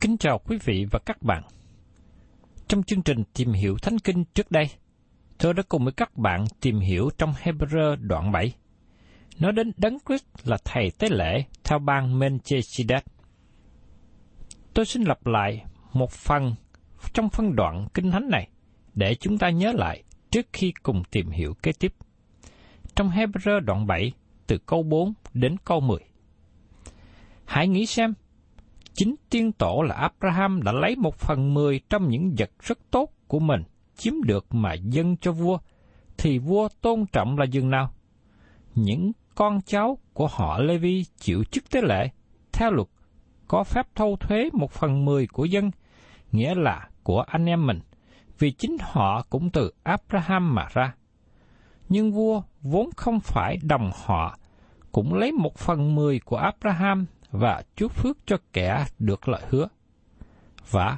Kính chào quý vị và các bạn. Trong chương trình tìm hiểu Thánh Kinh trước đây, tôi đã cùng với các bạn tìm hiểu trong Hebrew đoạn 7. Nói đến Đấng Christ là thầy tế lễ theo ban Menchechidat. Tôi xin lặp lại một phần trong phân đoạn kinh thánh này để chúng ta nhớ lại trước khi cùng tìm hiểu kế tiếp. Trong Hebrew đoạn 7, từ câu 4 đến câu 10. Hãy nghĩ xem, chính tiên tổ là Abraham đã lấy một phần mười trong những vật rất tốt của mình chiếm được mà dâng cho vua, thì vua tôn trọng là dường nào? Những con cháu của họ Levi chịu chức tế lễ, theo luật, có phép thâu thuế một phần mười của dân, nghĩa là của anh em mình, vì chính họ cũng từ Abraham mà ra. Nhưng vua vốn không phải đồng họ, cũng lấy một phần mười của Abraham và chúc phước cho kẻ được lợi hứa. Và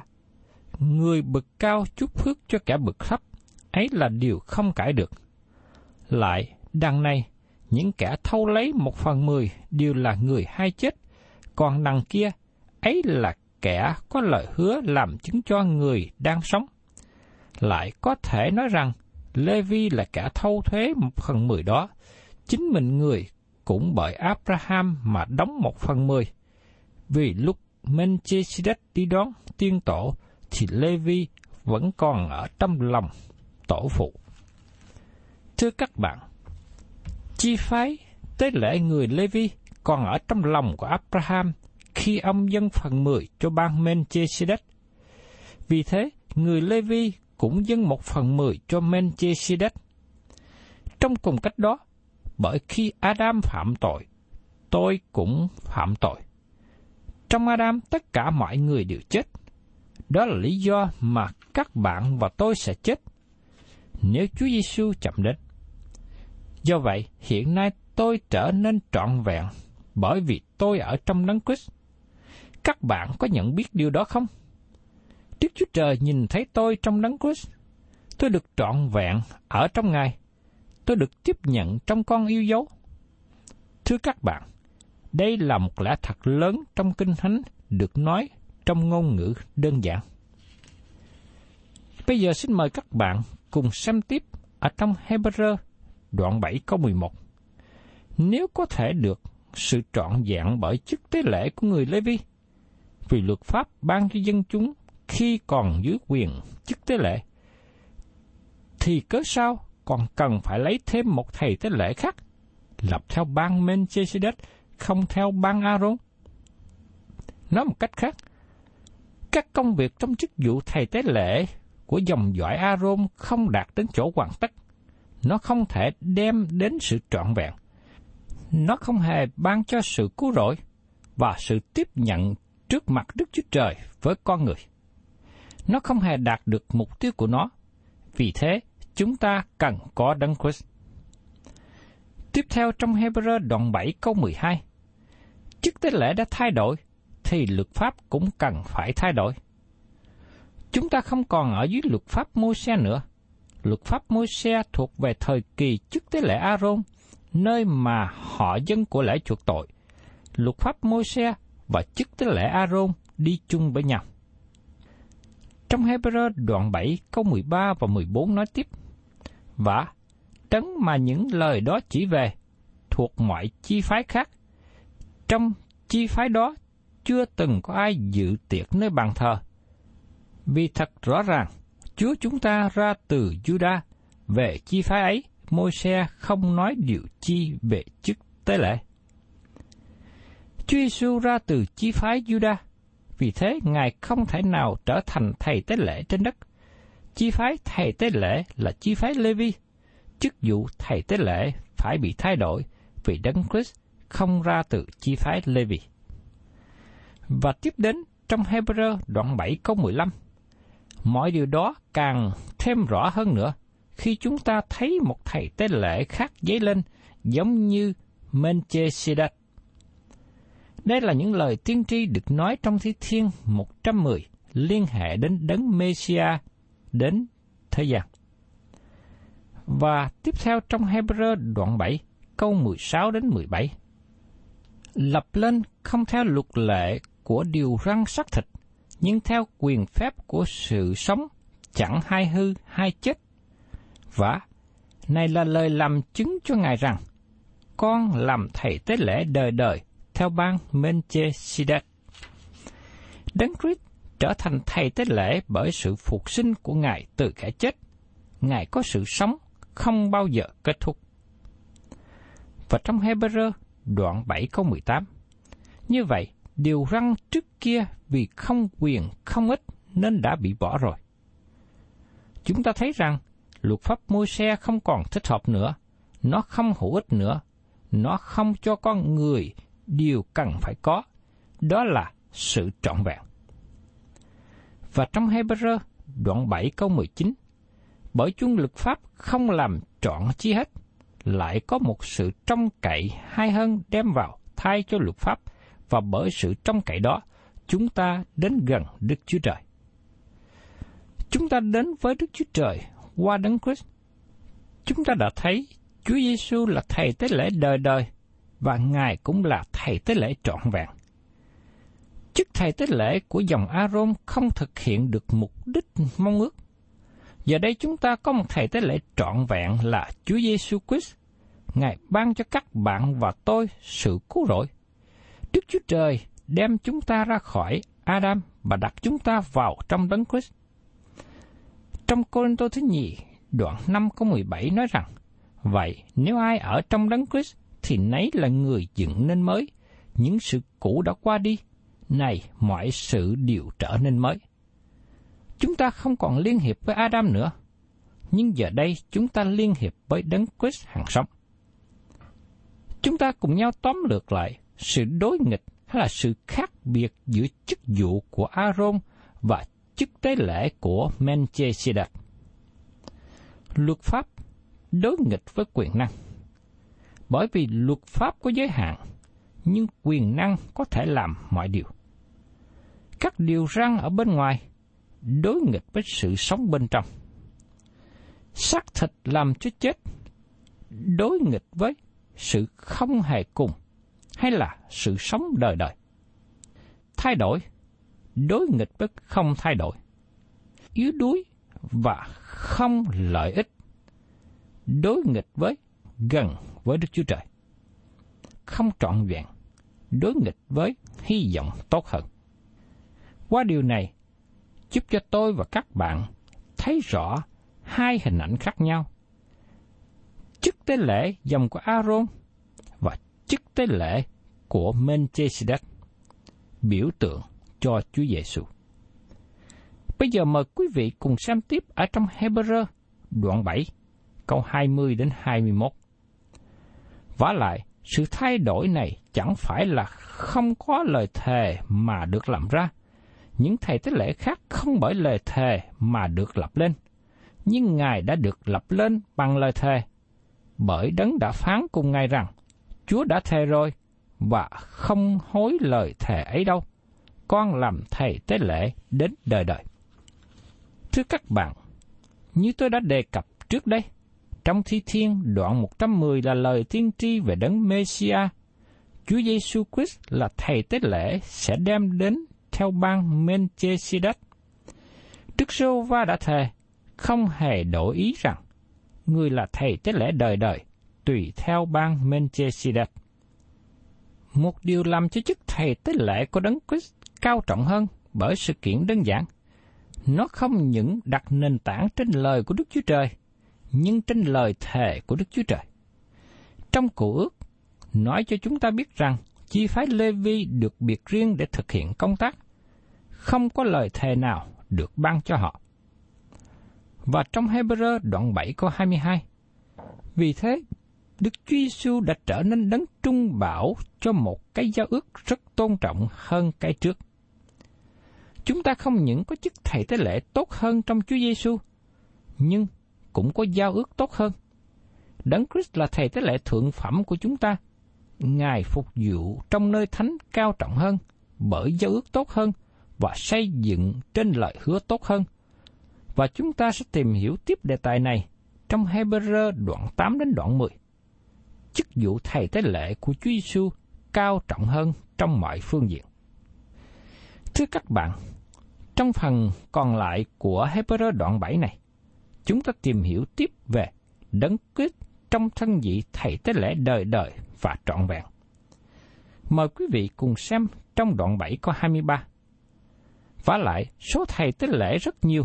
người bực cao chúc phước cho kẻ bực thấp, ấy là điều không cãi được. Lại, đằng này, những kẻ thâu lấy một phần mười đều là người hay chết, còn đằng kia, ấy là kẻ có lời hứa làm chứng cho người đang sống. Lại có thể nói rằng, Lê Vi là kẻ thâu thuế một phần mười đó, chính mình người cũng bởi Abraham mà đóng một phần mười. Vì lúc Melchizedek đi đón tiên tổ, thì Levi vẫn còn ở trong lòng tổ phụ. Thưa các bạn, chi phái tế lễ người Levi còn ở trong lòng của Abraham khi ông dâng phần mười cho ban Melchizedek. Vì thế, người Levi cũng dâng một phần mười cho Melchizedek. Trong cùng cách đó, bởi khi Adam phạm tội, tôi cũng phạm tội. Trong Adam tất cả mọi người đều chết. Đó là lý do mà các bạn và tôi sẽ chết nếu Chúa Giêsu chậm đến. Do vậy, hiện nay tôi trở nên trọn vẹn bởi vì tôi ở trong đấng Christ. Các bạn có nhận biết điều đó không? Đức Chúa Trời nhìn thấy tôi trong đấng Christ. Tôi được trọn vẹn ở trong Ngài tôi được tiếp nhận trong con yêu dấu. Thưa các bạn, đây là một lẽ thật lớn trong Kinh Thánh được nói trong ngôn ngữ đơn giản. Bây giờ xin mời các bạn cùng xem tiếp ở trong Hebrew đoạn 7 câu 11. Nếu có thể được sự trọn vẹn bởi chức tế lễ của người Lê Vi, vì luật pháp ban cho dân chúng khi còn dưới quyền chức tế lễ, thì cớ sao còn cần phải lấy thêm một thầy tế lễ khác, lập theo ban Melchizedek, không theo ban Aaron? Nói một cách khác, các công việc trong chức vụ thầy tế lễ của dòng dõi Aaron không đạt đến chỗ hoàn tất. Nó không thể đem đến sự trọn vẹn. Nó không hề ban cho sự cứu rỗi và sự tiếp nhận trước mặt Đức Chúa Trời với con người. Nó không hề đạt được mục tiêu của nó. Vì thế, chúng ta cần có Đấng Christ. Tiếp theo trong Hebrew đoạn 7 câu 12, chức tế lễ đã thay đổi, thì luật pháp cũng cần phải thay đổi. Chúng ta không còn ở dưới luật pháp môi xe nữa. Luật pháp môi xe thuộc về thời kỳ chức tế lễ Aaron, nơi mà họ dân của lễ chuộc tội. Luật pháp môi xe và chức tế lễ Aaron đi chung với nhau. Trong Hebrew đoạn 7 câu 13 và 14 nói tiếp, vả, trấn mà những lời đó chỉ về, thuộc mọi chi phái khác. Trong chi phái đó chưa từng có ai dự tiệc nơi bàn thờ. Vì thật rõ ràng, Chúa chúng ta ra từ Juda, về chi phái ấy, môi xe không nói điều chi về chức tế lễ. Chúa Giêsu ra từ chi phái Juda, vì thế Ngài không thể nào trở thành thầy tế lễ trên đất. Chi phái thầy tế lễ là chi phái Levi. Chức vụ thầy tế lễ phải bị thay đổi vì Đấng Christ không ra từ chi phái Levi. Và tiếp đến, trong Hebrew đoạn 7 câu 15. Mọi điều đó càng thêm rõ hơn nữa khi chúng ta thấy một thầy tế lễ khác dấy lên giống như Menchesedat. Đây là những lời tiên tri được nói trong Thi Thiên 110 liên hệ đến đấng Messia đến thế gian. Và tiếp theo trong Hebrew đoạn 7, câu 16 đến 17. Lập lên không theo luật lệ của điều răng sắc thịt, nhưng theo quyền phép của sự sống, chẳng hai hư hai chết. Và này là lời làm chứng cho Ngài rằng, con làm thầy tế lễ đời đời theo ban Melchizedek. Đấng Christ trở thành thầy tế lễ bởi sự phục sinh của Ngài từ kẻ chết. Ngài có sự sống không bao giờ kết thúc. Và trong Hebrew đoạn 7 câu 18. Như vậy, điều răng trước kia vì không quyền không ích nên đã bị bỏ rồi. Chúng ta thấy rằng luật pháp môi xe không còn thích hợp nữa, nó không hữu ích nữa, nó không cho con người điều cần phải có, đó là sự trọn vẹn. Và trong Hebrew đoạn 7 câu 19, bởi chung luật pháp không làm trọn chi hết, lại có một sự trông cậy hay hơn đem vào thay cho luật pháp, và bởi sự trông cậy đó, chúng ta đến gần Đức Chúa Trời. Chúng ta đến với Đức Chúa Trời qua Đấng Christ. Chúng ta đã thấy Chúa Giêsu là thầy tế lễ đời đời và Ngài cũng là thầy tế lễ trọn vẹn. Chức thầy tế lễ của dòng Aaron không thực hiện được mục đích mong ước. Giờ đây chúng ta có một thầy tế lễ trọn vẹn là Chúa Giêsu Christ. Ngài ban cho các bạn và tôi sự cứu rỗi. Đức Chúa Trời đem chúng ta ra khỏi Adam và đặt chúng ta vào trong đấng Christ. Trong Cô Tô thứ nhì, đoạn 5 câu 17 nói rằng, Vậy nếu ai ở trong đấng Christ thì nấy là người dựng nên mới. Những sự cũ đã qua đi, này mọi sự đều trở nên mới. Chúng ta không còn liên hiệp với Adam nữa, nhưng giờ đây chúng ta liên hiệp với Đấng Christ hàng sống. Chúng ta cùng nhau tóm lược lại sự đối nghịch hay là sự khác biệt giữa chức vụ của Aaron và chức tế lễ của Melchizedek. Luật pháp đối nghịch với quyền năng bởi vì luật pháp có giới hạn, nhưng quyền năng có thể làm mọi điều. Các điều răng ở bên ngoài đối nghịch với sự sống bên trong. Xác thịt làm cho chết đối nghịch với sự không hề cùng hay là sự sống đời đời. Thay đổi đối nghịch với không thay đổi. Yếu đuối và không lợi ích đối nghịch với gần với Đức Chúa Trời. Không trọn vẹn, đối nghịch với hy vọng tốt hơn. Qua điều này, giúp cho tôi và các bạn thấy rõ hai hình ảnh khác nhau. Chức tế lễ dòng của Aaron và chức tế lễ của Melchizedek, biểu tượng cho Chúa Giêsu. Bây giờ mời quý vị cùng xem tiếp ở trong Hebrew đoạn 7, câu 20 đến 21. Vả lại, sự thay đổi này chẳng phải là không có lời thề mà được làm ra. Những thầy tế lễ khác không bởi lời thề mà được lập lên, nhưng Ngài đã được lập lên bằng lời thề. Bởi đấng đã phán cùng Ngài rằng, Chúa đã thề rồi, và không hối lời thề ấy đâu. Con làm thầy tế lễ đến đời đời. Thưa các bạn, như tôi đã đề cập trước đây, trong Thi Thiên đoạn 110 là lời tiên tri về đấng Messia. Chúa Giêsu Christ là thầy tế lễ sẽ đem đến theo bang Melchizedek. Đức Sô Va đã thề, không hề đổi ý rằng, người là thầy tế lễ đời đời, tùy theo bang Melchizedek. Một điều làm cho chức thầy tế lễ của đấng Christ cao trọng hơn bởi sự kiện đơn giản. Nó không những đặt nền tảng trên lời của Đức Chúa Trời – nhưng trên lời thề của Đức Chúa Trời. Trong cụ ước, nói cho chúng ta biết rằng chi phái Lê Vi được biệt riêng để thực hiện công tác. Không có lời thề nào được ban cho họ. Và trong Hebrew đoạn 7 câu 22, vì thế, Đức Chúa Giêsu đã trở nên đấng trung bảo cho một cái giao ước rất tôn trọng hơn cái trước. Chúng ta không những có chức thầy tế lễ tốt hơn trong Chúa Giêsu, nhưng cũng có giao ước tốt hơn. Đấng Christ là thầy tế lễ thượng phẩm của chúng ta. Ngài phục vụ trong nơi thánh cao trọng hơn, bởi giao ước tốt hơn và xây dựng trên lời hứa tốt hơn. Và chúng ta sẽ tìm hiểu tiếp đề tài này trong Hebrew đoạn 8 đến đoạn 10. Chức vụ thầy tế lễ của Chúa Giêsu cao trọng hơn trong mọi phương diện. Thưa các bạn, trong phần còn lại của Hebrew đoạn 7 này, chúng ta tìm hiểu tiếp về đấng Christ trong thân vị thầy tế lễ đời đời và trọn vẹn. Mời quý vị cùng xem trong đoạn 7 có 23 vả lại, số thầy tế lễ rất nhiều,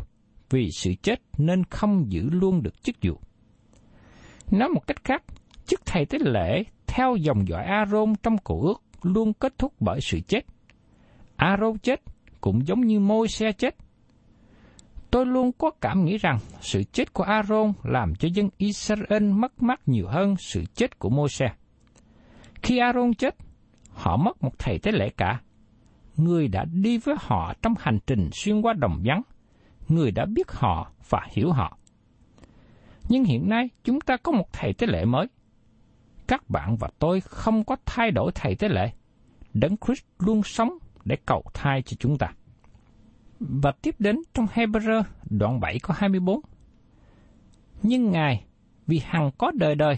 vì sự chết nên không giữ luôn được chức vụ. Nói một cách khác, chức thầy tế lễ theo dòng dõi Aaron trong cổ ước luôn kết thúc bởi sự chết. Aaron chết cũng giống như môi xe chết, Tôi luôn có cảm nghĩ rằng sự chết của Aaron làm cho dân Israel mất mát nhiều hơn sự chết của môi xe. Khi Aaron chết, họ mất một thầy tế lễ cả. Người đã đi với họ trong hành trình xuyên qua đồng vắng. Người đã biết họ và hiểu họ. Nhưng hiện nay chúng ta có một thầy tế lễ mới. Các bạn và tôi không có thay đổi thầy tế lễ. Đấng Christ luôn sống để cầu thai cho chúng ta. Và tiếp đến trong Hebrew đoạn 7 có 24. Nhưng Ngài, vì hằng có đời đời,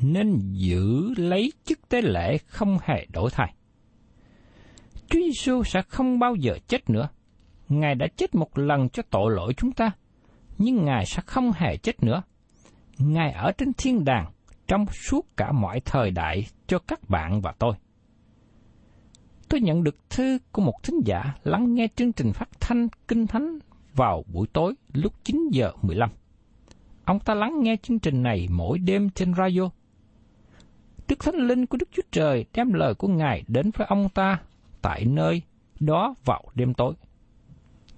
nên giữ lấy chức tế lễ không hề đổi thay. Chúa Giêsu sẽ không bao giờ chết nữa. Ngài đã chết một lần cho tội lỗi chúng ta, nhưng Ngài sẽ không hề chết nữa. Ngài ở trên thiên đàng trong suốt cả mọi thời đại cho các bạn và tôi tôi nhận được thư của một thính giả lắng nghe chương trình phát thanh Kinh Thánh vào buổi tối lúc 9 giờ 15. Ông ta lắng nghe chương trình này mỗi đêm trên radio. Đức Thánh Linh của Đức Chúa Trời đem lời của Ngài đến với ông ta tại nơi đó vào đêm tối.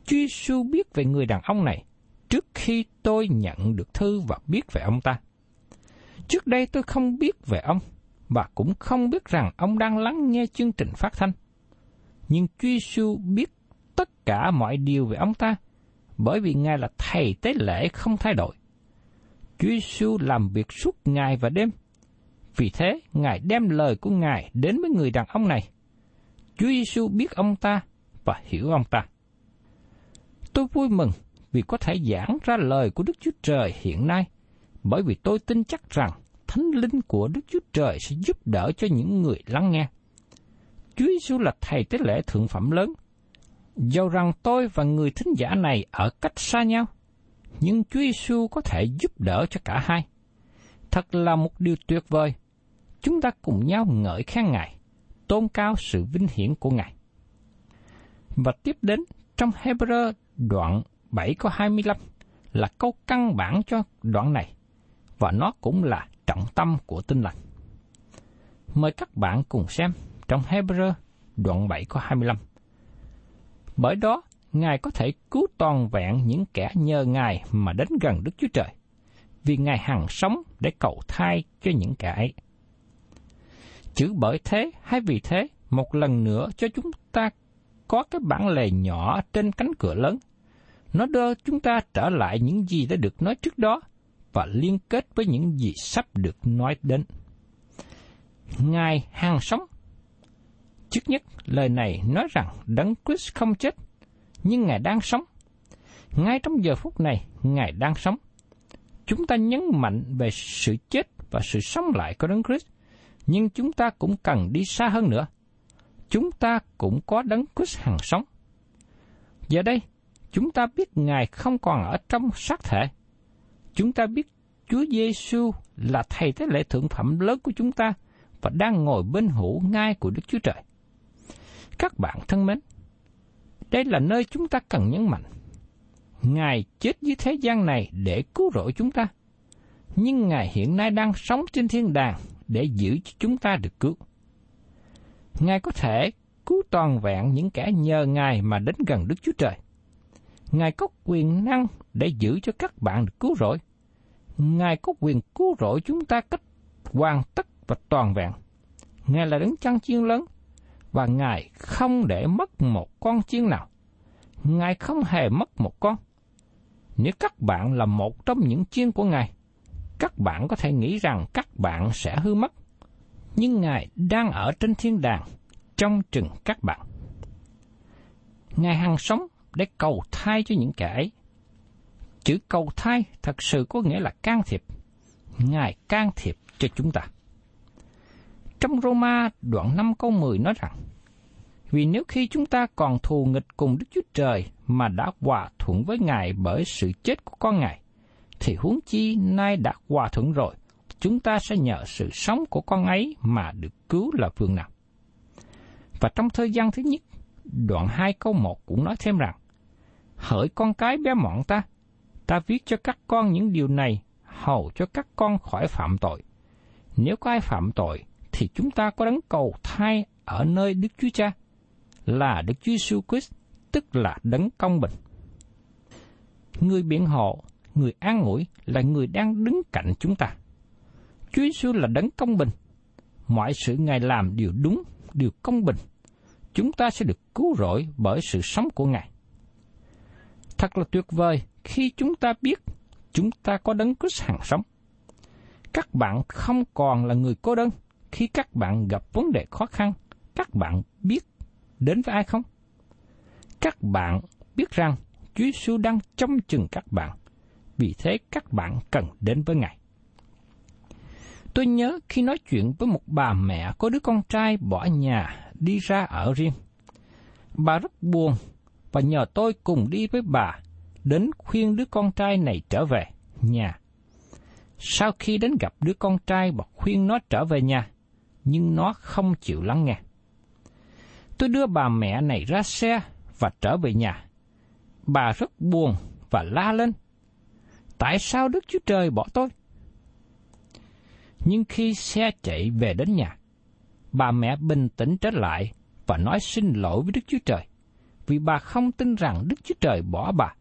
Chúa Giêsu biết về người đàn ông này trước khi tôi nhận được thư và biết về ông ta. Trước đây tôi không biết về ông, và cũng không biết rằng ông đang lắng nghe chương trình phát thanh. Nhưng Chúa Giêsu biết tất cả mọi điều về ông ta, bởi vì Ngài là thầy tế lễ không thay đổi. Chúa Giêsu làm việc suốt ngày và đêm. Vì thế, Ngài đem lời của Ngài đến với người đàn ông này. Chúa Giêsu biết ông ta và hiểu ông ta. Tôi vui mừng vì có thể giảng ra lời của Đức Chúa Trời hiện nay, bởi vì tôi tin chắc rằng thánh linh của Đức Chúa Trời sẽ giúp đỡ cho những người lắng nghe. Chúa Giêsu là thầy tế lễ thượng phẩm lớn. Dầu rằng tôi và người thính giả này ở cách xa nhau, nhưng Chúa Giêsu có thể giúp đỡ cho cả hai. Thật là một điều tuyệt vời. Chúng ta cùng nhau ngợi khen Ngài, tôn cao sự vinh hiển của Ngài. Và tiếp đến trong Hebrew đoạn 7 có 25 là câu căn bản cho đoạn này, và nó cũng là trọng tâm của tinh lành. Mời các bạn cùng xem trong Hebrew đoạn 7 có 25. Bởi đó, Ngài có thể cứu toàn vẹn những kẻ nhờ Ngài mà đến gần Đức Chúa Trời, vì Ngài hằng sống để cầu thai cho những kẻ ấy. Chữ bởi thế hay vì thế, một lần nữa cho chúng ta có cái bản lề nhỏ trên cánh cửa lớn. Nó đưa chúng ta trở lại những gì đã được nói trước đó và liên kết với những gì sắp được nói đến. Ngài hàng sống. Trước nhất, lời này nói rằng Đấng Christ không chết, nhưng Ngài đang sống. Ngay trong giờ phút này, Ngài đang sống. Chúng ta nhấn mạnh về sự chết và sự sống lại của Đấng Christ, nhưng chúng ta cũng cần đi xa hơn nữa. Chúng ta cũng có Đấng Christ hàng sống. Giờ đây, chúng ta biết Ngài không còn ở trong xác thể. Chúng ta biết Chúa Giêsu là thầy tế lễ thượng phẩm lớn của chúng ta và đang ngồi bên hữu ngai của Đức Chúa Trời. Các bạn thân mến, đây là nơi chúng ta cần nhấn mạnh. Ngài chết dưới thế gian này để cứu rỗi chúng ta, nhưng Ngài hiện nay đang sống trên thiên đàng để giữ cho chúng ta được cứu. Ngài có thể cứu toàn vẹn những kẻ nhờ Ngài mà đến gần Đức Chúa Trời. Ngài có quyền năng để giữ cho các bạn được cứu rỗi. Ngài có quyền cứu rỗi chúng ta cách hoàn tất và toàn vẹn. Ngài là đấng chăn chiên lớn, và Ngài không để mất một con chiên nào. Ngài không hề mất một con. Nếu các bạn là một trong những chiên của Ngài, các bạn có thể nghĩ rằng các bạn sẽ hư mất. Nhưng Ngài đang ở trên thiên đàng, trong chừng các bạn. Ngài hằng sống để cầu thai cho những kẻ ấy. Chữ cầu thai thật sự có nghĩa là can thiệp. Ngài can thiệp cho chúng ta. Trong Roma đoạn 5 câu 10 nói rằng, Vì nếu khi chúng ta còn thù nghịch cùng Đức Chúa Trời mà đã hòa thuận với Ngài bởi sự chết của con Ngài, thì huống chi nay đã hòa thuận rồi, chúng ta sẽ nhờ sự sống của con ấy mà được cứu là phương nào. Và trong thời gian thứ nhất, đoạn 2 câu 1 cũng nói thêm rằng, Hỡi con cái bé mọn ta, ta viết cho các con những điều này hầu cho các con khỏi phạm tội. Nếu có ai phạm tội, thì chúng ta có đấng cầu thai ở nơi Đức Chúa Cha, là Đức Chúa Jesus Christ, tức là đấng công bình. Người biện hộ, người an ủi là người đang đứng cạnh chúng ta. Chúa Giêsu là đấng công bình. Mọi sự Ngài làm đều đúng, đều công bình. Chúng ta sẽ được cứu rỗi bởi sự sống của Ngài. Thật là tuyệt vời khi chúng ta biết chúng ta có đấng Christ hàng sống. Các bạn không còn là người cô đơn khi các bạn gặp vấn đề khó khăn. Các bạn biết đến với ai không? Các bạn biết rằng Chúa Giêsu đang trông chừng các bạn. Vì thế các bạn cần đến với Ngài. Tôi nhớ khi nói chuyện với một bà mẹ có đứa con trai bỏ nhà đi ra ở riêng. Bà rất buồn và nhờ tôi cùng đi với bà đến khuyên đứa con trai này trở về nhà. Sau khi đến gặp đứa con trai và khuyên nó trở về nhà, nhưng nó không chịu lắng nghe. Tôi đưa bà mẹ này ra xe và trở về nhà. Bà rất buồn và la lên. Tại sao Đức Chúa Trời bỏ tôi? Nhưng khi xe chạy về đến nhà, bà mẹ bình tĩnh trở lại và nói xin lỗi với Đức Chúa Trời, vì bà không tin rằng Đức Chúa Trời bỏ bà,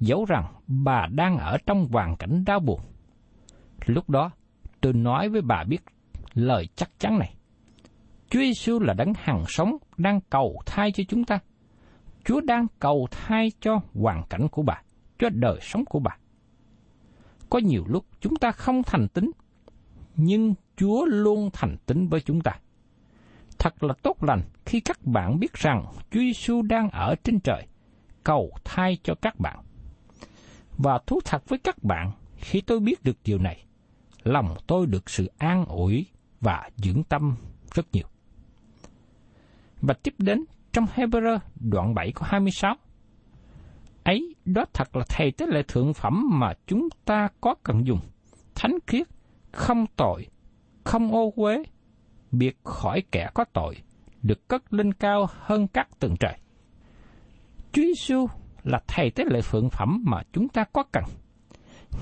dẫu rằng bà đang ở trong hoàn cảnh đau buồn. Lúc đó, tôi nói với bà biết lời chắc chắn này. Chúa Giêsu là đấng hằng sống đang cầu thai cho chúng ta. Chúa đang cầu thai cho hoàn cảnh của bà, cho đời sống của bà. Có nhiều lúc chúng ta không thành tín, nhưng Chúa luôn thành tín với chúng ta. Thật là tốt lành khi các bạn biết rằng Chúa Giêsu đang ở trên trời, cầu thay cho các bạn. Và thú thật với các bạn, khi tôi biết được điều này, lòng tôi được sự an ủi và dưỡng tâm rất nhiều. Và tiếp đến trong Hebrew đoạn 7 có 26. Ấy, đó thật là thầy tế lễ thượng phẩm mà chúng ta có cần dùng. Thánh khiết, không tội, không ô uế, biệt khỏi kẻ có tội, được cất lên cao hơn các tầng trời. Chúa Giêsu là thầy tế lễ phượng phẩm mà chúng ta có cần.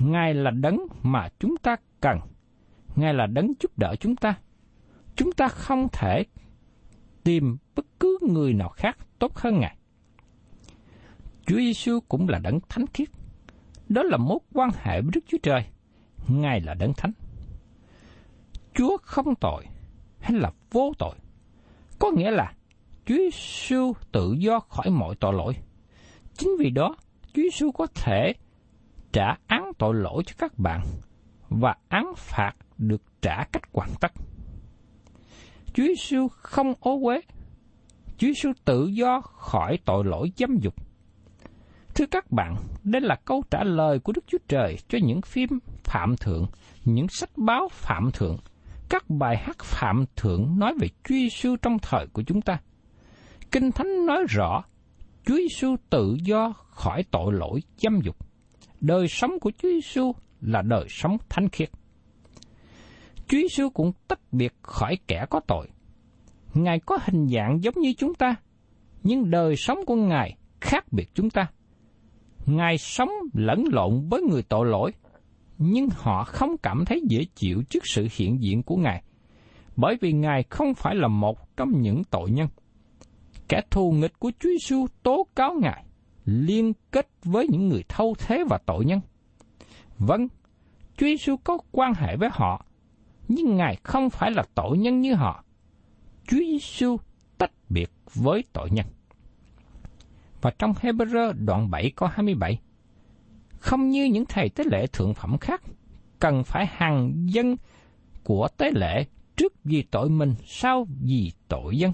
Ngài là đấng mà chúng ta cần. Ngài là đấng giúp đỡ chúng ta. Chúng ta không thể tìm bất cứ người nào khác tốt hơn Ngài. Chúa Giêsu cũng là đấng thánh khiết. Đó là mối quan hệ với Đức Chúa Trời. Ngài là đấng thánh. Chúa không tội hay là vô tội. Có nghĩa là Chúa Giêsu tự do khỏi mọi tội lỗi. Chính vì đó, Chúa Giêsu có thể trả án tội lỗi cho các bạn và án phạt được trả cách hoàn tất. Chúa Giêsu không ố quế. Chúa Giêsu tự do khỏi tội lỗi dâm dục. Thưa các bạn, đây là câu trả lời của Đức Chúa Trời cho những phim phạm thượng, những sách báo phạm thượng, các bài hát phạm thượng nói về Chúa Giêsu trong thời của chúng ta. Kinh Thánh nói rõ, Chúa Giêsu tự do khỏi tội lỗi dâm dục. Đời sống của Chúa Giêsu là đời sống thánh khiết. Chúa Giêsu cũng tách biệt khỏi kẻ có tội. Ngài có hình dạng giống như chúng ta, nhưng đời sống của Ngài khác biệt chúng ta. Ngài sống lẫn lộn với người tội lỗi, nhưng họ không cảm thấy dễ chịu trước sự hiện diện của Ngài, bởi vì Ngài không phải là một trong những tội nhân. Kẻ thù nghịch của Chúa Giêsu tố cáo Ngài, liên kết với những người thâu thế và tội nhân. Vâng, Chúa Giêsu có quan hệ với họ, nhưng Ngài không phải là tội nhân như họ. Chúa Giêsu tách biệt với tội nhân. Và trong Hebrew đoạn 7 có 27, không như những thầy tế lễ thượng phẩm khác, cần phải hàng dân của tế lễ trước vì tội mình sau vì tội dân.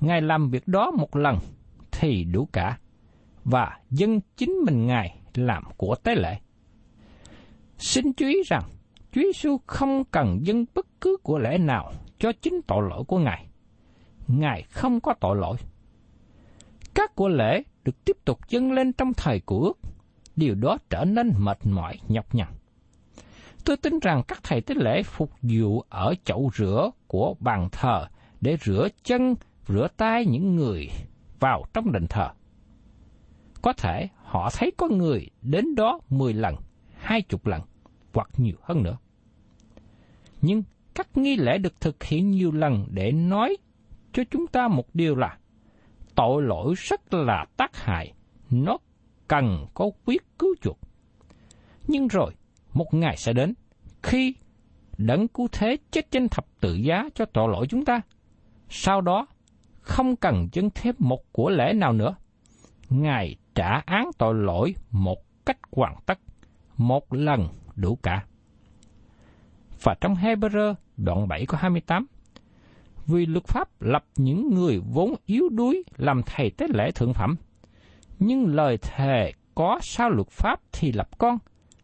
Ngài làm việc đó một lần thì đủ cả, và dân chính mình Ngài làm của tế lễ. Xin chú ý rằng, Chúa Giêsu không cần dân bất cứ của lễ nào cho chính tội lỗi của Ngài. Ngài không có tội lỗi. Các của lễ được tiếp tục dâng lên trong thời của ước, điều đó trở nên mệt mỏi nhọc nhằn. Tôi tin rằng các thầy tế lễ phục vụ ở chậu rửa của bàn thờ để rửa chân, rửa tay những người vào trong đền thờ. Có thể họ thấy có người đến đó 10 lần, hai chục lần, hoặc nhiều hơn nữa. Nhưng các nghi lễ được thực hiện nhiều lần để nói cho chúng ta một điều là tội lỗi rất là tác hại, nó cần có quyết cứu chuộc. Nhưng rồi, một ngày sẽ đến, khi đấng cứu thế chết trên thập tự giá cho tội lỗi chúng ta. Sau đó, không cần dâng thêm một của lễ nào nữa. Ngài trả án tội lỗi một cách hoàn tất, một lần đủ cả. Và trong Hebrew đoạn 7 có 28, vì luật pháp lập những người vốn yếu đuối làm thầy tế lễ thượng phẩm. Nhưng lời thề có sao luật pháp thì lập con,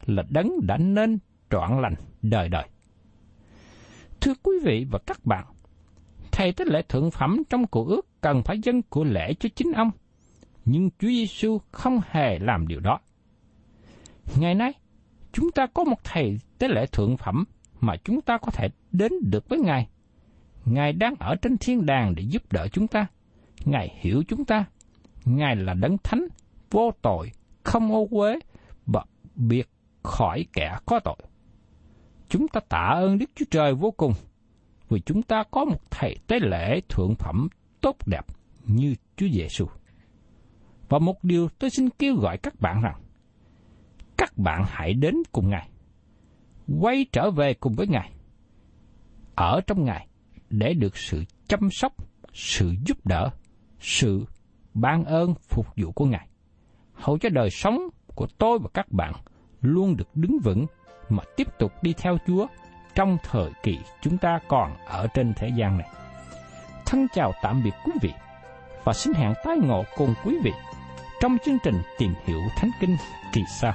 là đấng đã nên trọn lành đời đời. Thưa quý vị và các bạn, thầy tế lễ thượng phẩm trong cổ ước cần phải dâng của lễ cho chính ông, nhưng Chúa Giêsu không hề làm điều đó. Ngày nay, chúng ta có một thầy tế lễ thượng phẩm mà chúng ta có thể đến được với Ngài Ngài đang ở trên thiên đàng để giúp đỡ chúng ta. Ngài hiểu chúng ta. Ngài là đấng thánh, vô tội, không ô uế và biệt khỏi kẻ có tội. Chúng ta tạ ơn Đức Chúa Trời vô cùng vì chúng ta có một thầy tế lễ thượng phẩm tốt đẹp như Chúa Giêsu. Và một điều tôi xin kêu gọi các bạn rằng, các bạn hãy đến cùng Ngài, quay trở về cùng với Ngài. Ở trong Ngài, để được sự chăm sóc, sự giúp đỡ, sự ban ơn phục vụ của Ngài. Hầu cho đời sống của tôi và các bạn luôn được đứng vững mà tiếp tục đi theo Chúa trong thời kỳ chúng ta còn ở trên thế gian này. Thân chào tạm biệt quý vị và xin hẹn tái ngộ cùng quý vị trong chương trình tìm hiểu Thánh Kinh kỳ sau.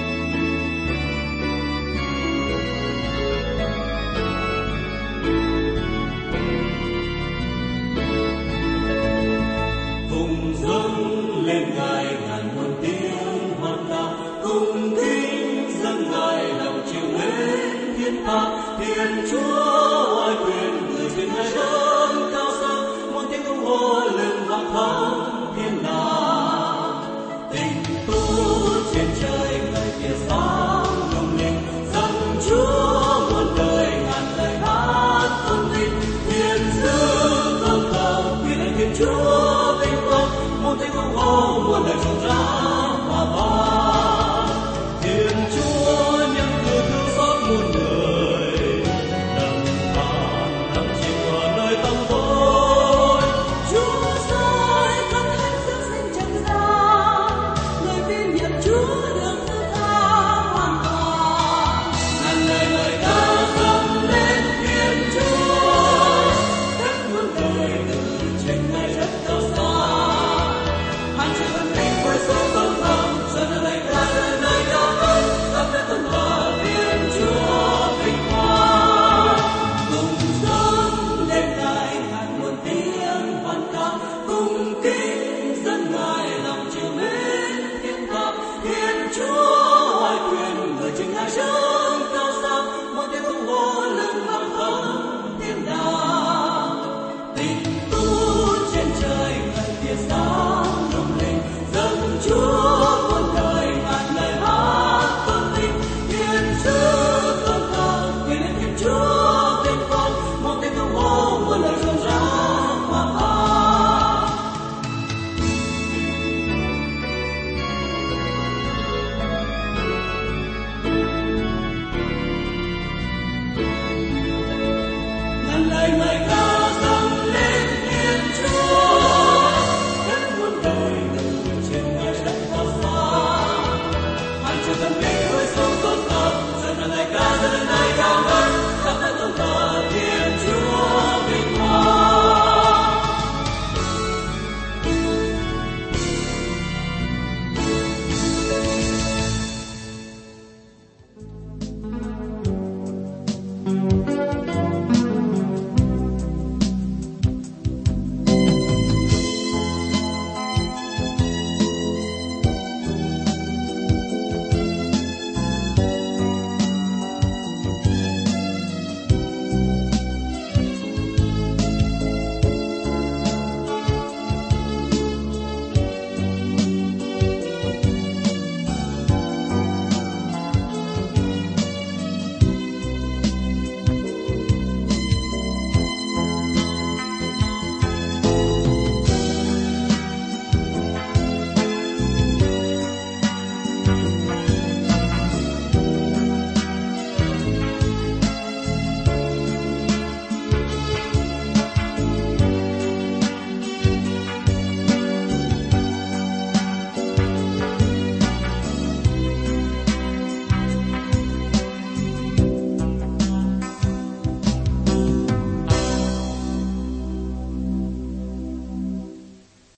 thiên chúa.